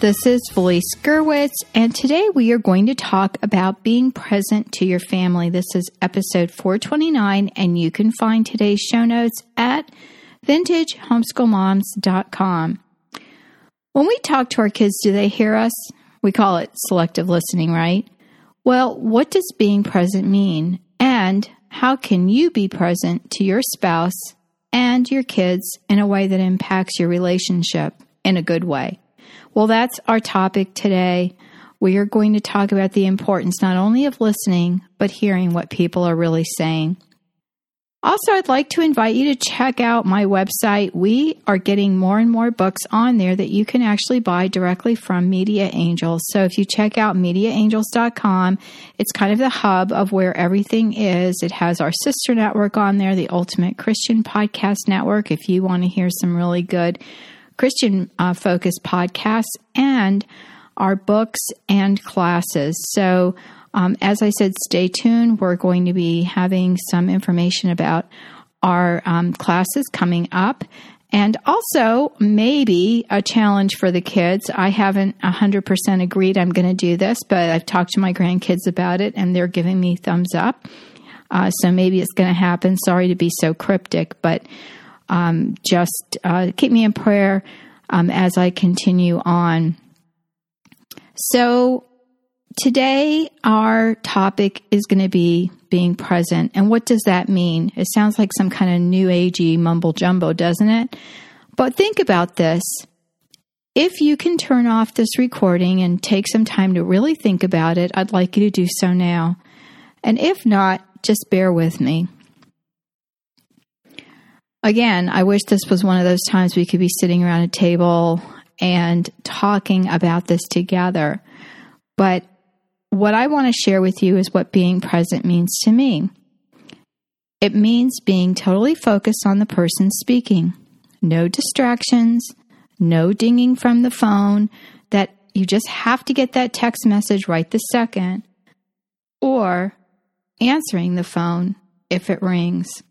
this is Felice Gerwitz, and today we are going to talk about being present to your family. This is episode 429, and you can find today's show notes at vintagehomeschoolmoms.com. When we talk to our kids, do they hear us? We call it selective listening, right? Well, what does being present mean? And how can you be present to your spouse and your kids in a way that impacts your relationship in a good way. Well, that's our topic today. We are going to talk about the importance not only of listening, but hearing what people are really saying. Also, I'd like to invite you to check out my website. We are getting more and more books on there that you can actually buy directly from Media Angels. So if you check out mediaangels.com, it's kind of the hub of where everything is. It has our sister network on there, the Ultimate Christian Podcast Network, if you want to hear some really good Christian uh, focused podcasts, and our books and classes. So um, as I said, stay tuned. We're going to be having some information about our um, classes coming up. And also, maybe a challenge for the kids. I haven't 100% agreed I'm going to do this, but I've talked to my grandkids about it and they're giving me thumbs up. Uh, so maybe it's going to happen. Sorry to be so cryptic, but um, just uh, keep me in prayer um, as I continue on. So, Today, our topic is going to be being present. And what does that mean? It sounds like some kind of new agey mumble jumbo, doesn't it? But think about this. If you can turn off this recording and take some time to really think about it, I'd like you to do so now. And if not, just bear with me. Again, I wish this was one of those times we could be sitting around a table and talking about this together. But what I want to share with you is what being present means to me. It means being totally focused on the person speaking. No distractions, no dinging from the phone that you just have to get that text message right the second, or answering the phone if it rings.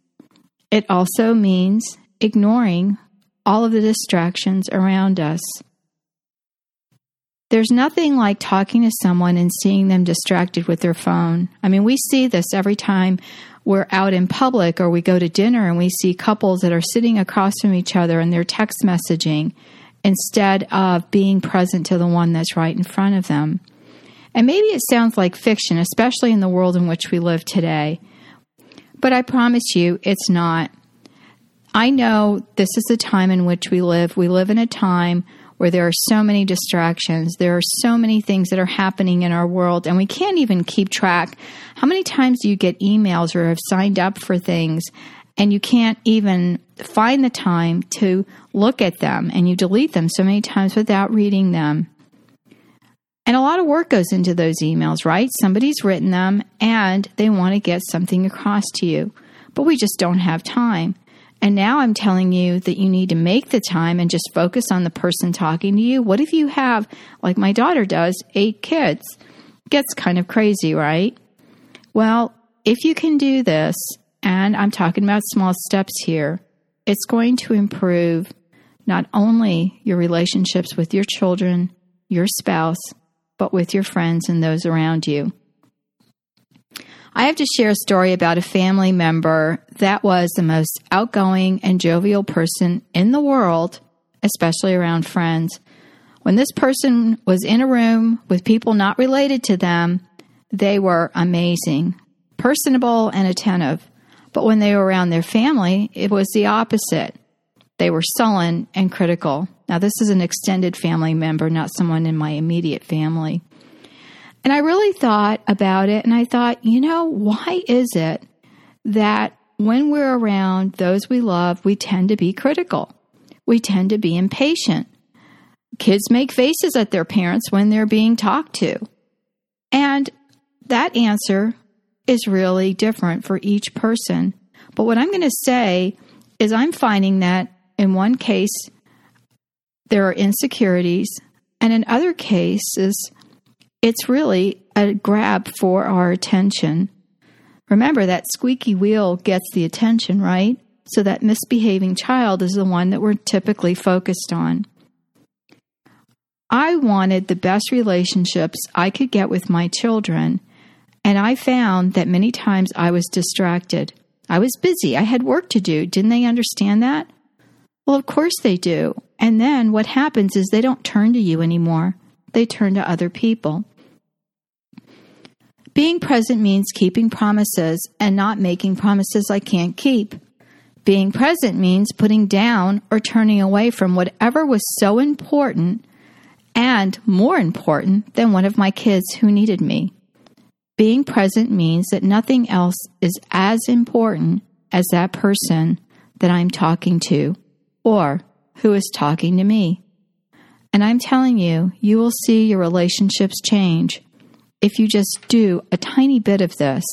It also means ignoring all of the distractions around us. There's nothing like talking to someone and seeing them distracted with their phone. I mean, we see this every time we're out in public or we go to dinner and we see couples that are sitting across from each other and they're text messaging instead of being present to the one that's right in front of them. And maybe it sounds like fiction, especially in the world in which we live today. But I promise you, it's not. I know this is the time in which we live. We live in a time where there are so many distractions. There are so many things that are happening in our world, and we can't even keep track. How many times do you get emails or have signed up for things and you can't even find the time to look at them and you delete them so many times without reading them? And a lot of work goes into those emails, right? Somebody's written them and they want to get something across to you, but we just don't have time. And now I'm telling you that you need to make the time and just focus on the person talking to you. What if you have, like my daughter does, eight kids? Gets kind of crazy, right? Well, if you can do this, and I'm talking about small steps here, it's going to improve not only your relationships with your children, your spouse, but with your friends and those around you. I have to share a story about a family member that was the most outgoing and jovial person in the world, especially around friends. When this person was in a room with people not related to them, they were amazing, personable, and attentive. But when they were around their family, it was the opposite. They were sullen and critical. Now, this is an extended family member, not someone in my immediate family. And I really thought about it and I thought, you know, why is it that when we're around those we love, we tend to be critical? We tend to be impatient. Kids make faces at their parents when they're being talked to. And that answer is really different for each person. But what I'm going to say is, I'm finding that in one case, there are insecurities, and in other cases, it's really a grab for our attention. Remember that squeaky wheel gets the attention, right? So that misbehaving child is the one that we're typically focused on. I wanted the best relationships I could get with my children, and I found that many times I was distracted. I was busy. I had work to do. Didn't they understand that? Well, of course they do. And then what happens is they don't turn to you anymore, they turn to other people. Being present means keeping promises and not making promises I can't keep. Being present means putting down or turning away from whatever was so important and more important than one of my kids who needed me. Being present means that nothing else is as important as that person that I'm talking to or who is talking to me. And I'm telling you, you will see your relationships change if you just do a tiny bit of this.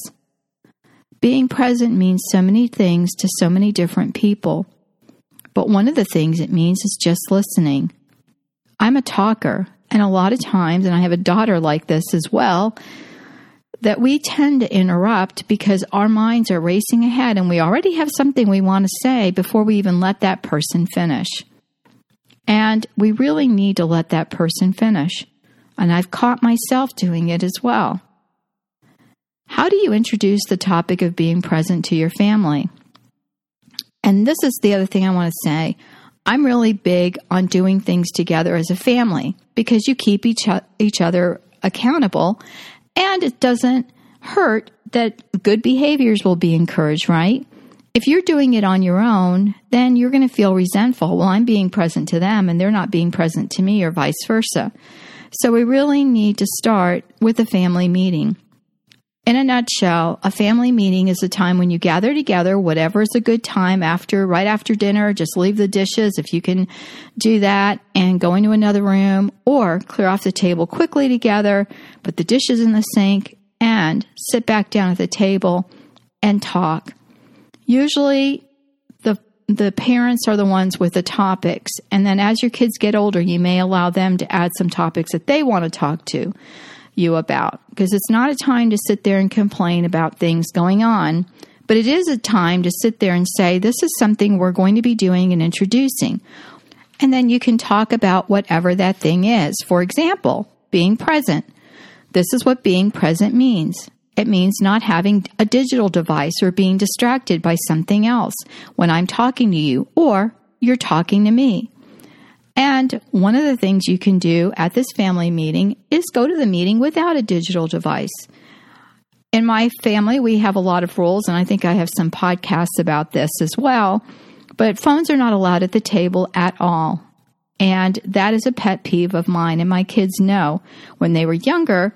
Being present means so many things to so many different people. But one of the things it means is just listening. I'm a talker, and a lot of times, and I have a daughter like this as well, that we tend to interrupt because our minds are racing ahead and we already have something we want to say before we even let that person finish. And we really need to let that person finish. And I've caught myself doing it as well. How do you introduce the topic of being present to your family? And this is the other thing I want to say. I'm really big on doing things together as a family because you keep each, each other accountable and it doesn't hurt that good behaviors will be encouraged, right? If you're doing it on your own, then you're going to feel resentful. Well, I'm being present to them and they're not being present to me, or vice versa. So we really need to start with a family meeting. In a nutshell, a family meeting is a time when you gather together, whatever is a good time after, right after dinner, just leave the dishes if you can do that and go into another room or clear off the table quickly together, put the dishes in the sink and sit back down at the table and talk. Usually the the parents are the ones with the topics. And then as your kids get older, you may allow them to add some topics that they want to talk to you about because it's not a time to sit there and complain about things going on, but it is a time to sit there and say, This is something we're going to be doing and introducing. And then you can talk about whatever that thing is. For example, being present. This is what being present means. It means not having a digital device or being distracted by something else when I'm talking to you or you're talking to me. And one of the things you can do at this family meeting is go to the meeting without a digital device. In my family, we have a lot of rules, and I think I have some podcasts about this as well. But phones are not allowed at the table at all. And that is a pet peeve of mine. And my kids know when they were younger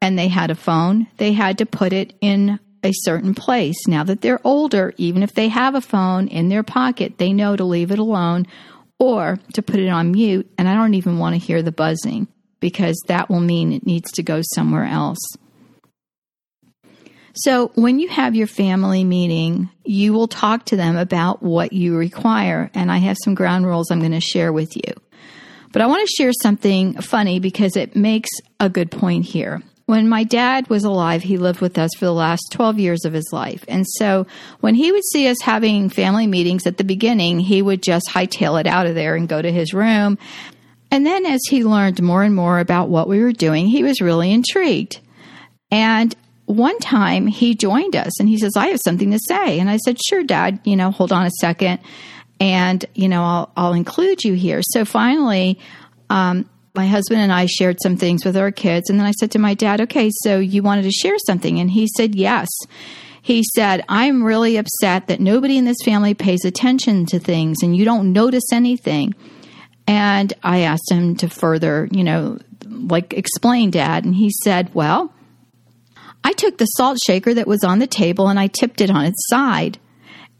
and they had a phone, they had to put it in a certain place. Now that they're older, even if they have a phone in their pocket, they know to leave it alone or to put it on mute, and I don't even want to hear the buzzing because that will mean it needs to go somewhere else. So, when you have your family meeting, you will talk to them about what you require. And I have some ground rules I'm going to share with you. But I want to share something funny because it makes a good point here. When my dad was alive, he lived with us for the last 12 years of his life. And so when he would see us having family meetings at the beginning, he would just hightail it out of there and go to his room. And then as he learned more and more about what we were doing, he was really intrigued. And one time he joined us and he says, I have something to say. And I said, Sure, Dad, you know, hold on a second. And, you know, I'll, I'll include you here. So finally, um, my husband and I shared some things with our kids. And then I said to my dad, Okay, so you wanted to share something? And he said, Yes. He said, I'm really upset that nobody in this family pays attention to things and you don't notice anything. And I asked him to further, you know, like explain, Dad. And he said, Well, I took the salt shaker that was on the table and I tipped it on its side.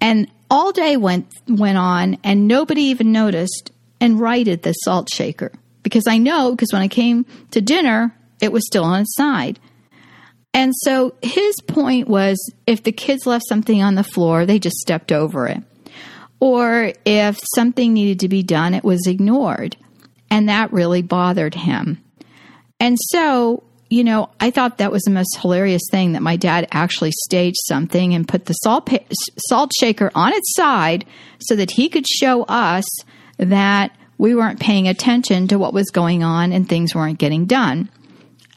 And all day went went on and nobody even noticed and righted the salt shaker because I know because when I came to dinner it was still on its side. And so his point was if the kids left something on the floor, they just stepped over it. Or if something needed to be done, it was ignored. And that really bothered him. And so you know, I thought that was the most hilarious thing that my dad actually staged something and put the salt pa- salt shaker on its side so that he could show us that we weren't paying attention to what was going on and things weren't getting done.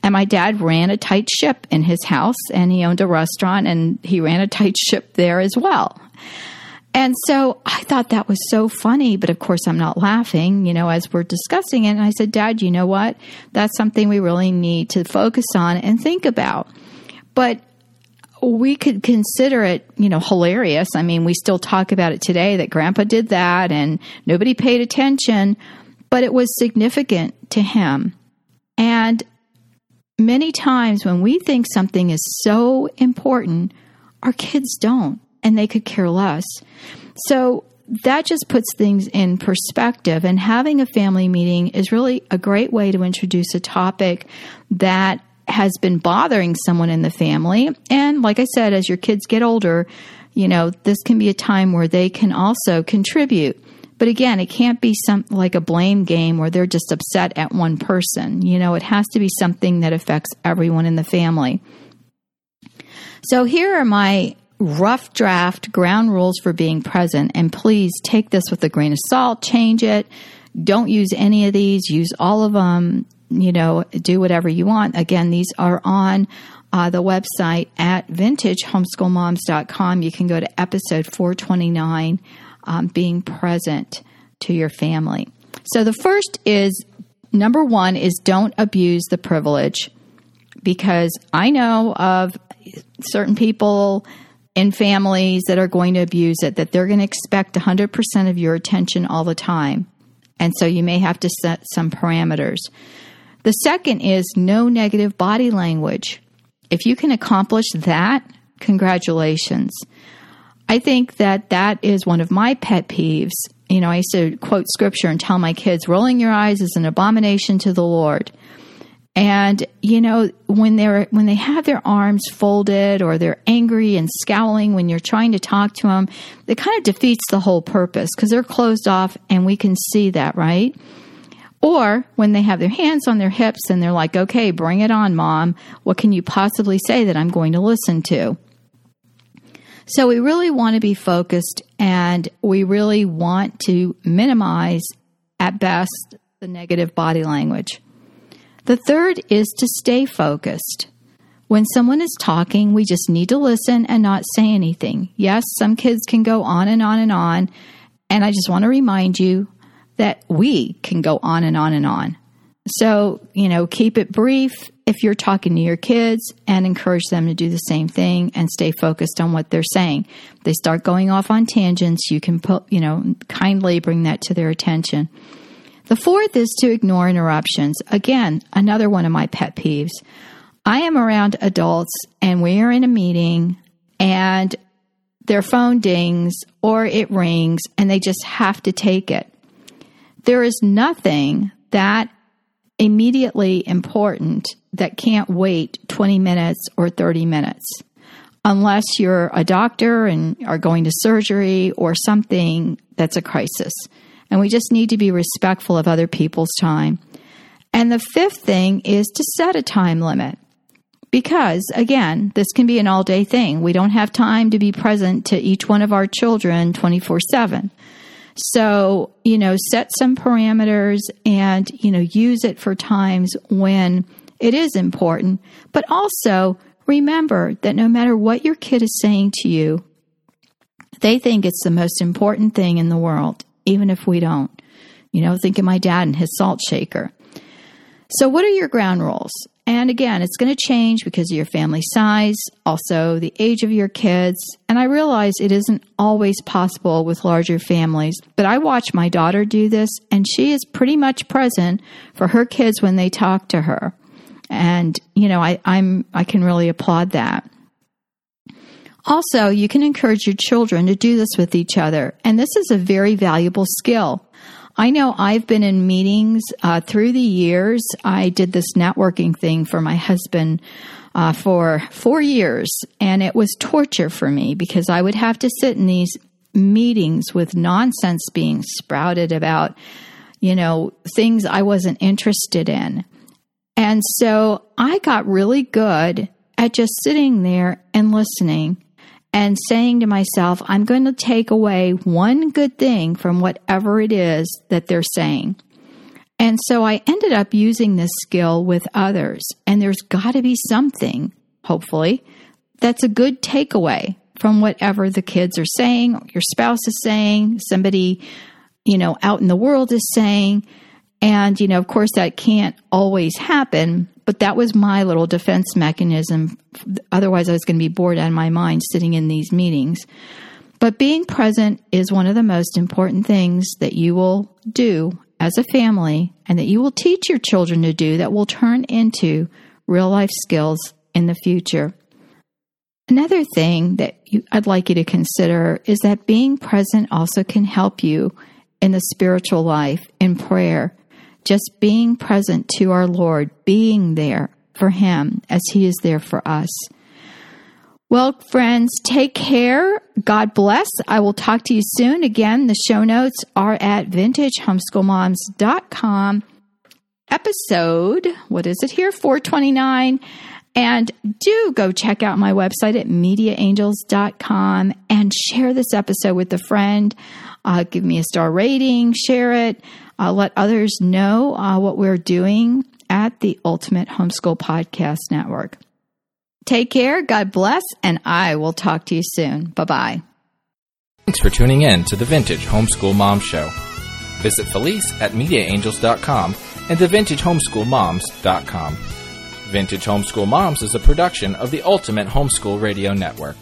And my dad ran a tight ship in his house and he owned a restaurant and he ran a tight ship there as well. And so I thought that was so funny, but of course I'm not laughing, you know, as we're discussing it. And I said, Dad, you know what? That's something we really need to focus on and think about. But we could consider it, you know, hilarious. I mean, we still talk about it today that grandpa did that and nobody paid attention, but it was significant to him. And many times when we think something is so important, our kids don't and they could care less. So that just puts things in perspective. And having a family meeting is really a great way to introduce a topic that has been bothering someone in the family. And like I said, as your kids get older, you know, this can be a time where they can also contribute. But again, it can't be some like a blame game where they're just upset at one person. You know, it has to be something that affects everyone in the family. So here are my rough draft ground rules for being present. And please take this with a grain of salt, change it. Don't use any of these, use all of them. You know, do whatever you want. Again, these are on uh, the website at vintagehomeschoolmoms.com. You can go to episode 429, um, being present to your family. So the first is number one is don't abuse the privilege because I know of certain people in families that are going to abuse it, that they're going to expect 100% of your attention all the time. And so you may have to set some parameters. The second is no negative body language. If you can accomplish that, congratulations. I think that that is one of my pet peeves. You know, I used to quote scripture and tell my kids, rolling your eyes is an abomination to the Lord. And you know, when they're when they have their arms folded or they're angry and scowling when you're trying to talk to them, it kind of defeats the whole purpose because they're closed off and we can see that, right? Or when they have their hands on their hips and they're like, "Okay, bring it on, mom. What can you possibly say that I'm going to listen to?" So we really want to be focused and we really want to minimize at best the negative body language. The third is to stay focused. When someone is talking, we just need to listen and not say anything. Yes, some kids can go on and on and on. And I just want to remind you that we can go on and on and on. So, you know, keep it brief if you're talking to your kids and encourage them to do the same thing and stay focused on what they're saying. They start going off on tangents, you can put, you know, kindly bring that to their attention. The fourth is to ignore interruptions. Again, another one of my pet peeves. I am around adults and we are in a meeting and their phone dings or it rings and they just have to take it. There is nothing that immediately important that can't wait 20 minutes or 30 minutes unless you're a doctor and are going to surgery or something that's a crisis. And we just need to be respectful of other people's time. And the fifth thing is to set a time limit. because again, this can be an all day thing. We don't have time to be present to each one of our children 24 7. So, you know, set some parameters and, you know, use it for times when it is important. But also remember that no matter what your kid is saying to you, they think it's the most important thing in the world, even if we don't. You know, think of my dad and his salt shaker. So, what are your ground rules? And again, it's going to change because of your family size, also the age of your kids. And I realize it isn't always possible with larger families, but I watch my daughter do this, and she is pretty much present for her kids when they talk to her. And, you know, I, I'm, I can really applaud that. Also, you can encourage your children to do this with each other. And this is a very valuable skill. I know I've been in meetings uh, through the years. I did this networking thing for my husband uh, for four years, and it was torture for me because I would have to sit in these meetings with nonsense being sprouted about, you know, things I wasn't interested in. And so I got really good at just sitting there and listening and saying to myself, I'm going to take away one good thing from whatever it is that they're saying. And so I ended up using this skill with others. And there's got to be something, hopefully, that's a good takeaway from whatever the kids are saying, your spouse is saying, somebody, you know, out in the world is saying. And, you know, of course, that can't always happen, but that was my little defense mechanism. Otherwise, I was going to be bored out of my mind sitting in these meetings. But being present is one of the most important things that you will do as a family and that you will teach your children to do that will turn into real life skills in the future. Another thing that you, I'd like you to consider is that being present also can help you in the spiritual life, in prayer, just being present to our Lord, being there for Him as He is there for us. Well, friends, take care. God bless. I will talk to you soon. Again, the show notes are at vintagehomeschoolmoms.com. Episode, what is it here? 429. And do go check out my website at mediaangels.com and share this episode with a friend. Uh, give me a star rating, share it. Uh, let others know uh, what we're doing at the Ultimate Homeschool Podcast Network. Take care, God bless, and I will talk to you soon. Bye bye. Thanks for tuning in to the Vintage Homeschool Mom Show. Visit Felice at MediaAngels.com and TheVintageHomeschoolMoms.com. Vintage Homeschool Moms is a production of the Ultimate Homeschool Radio Network.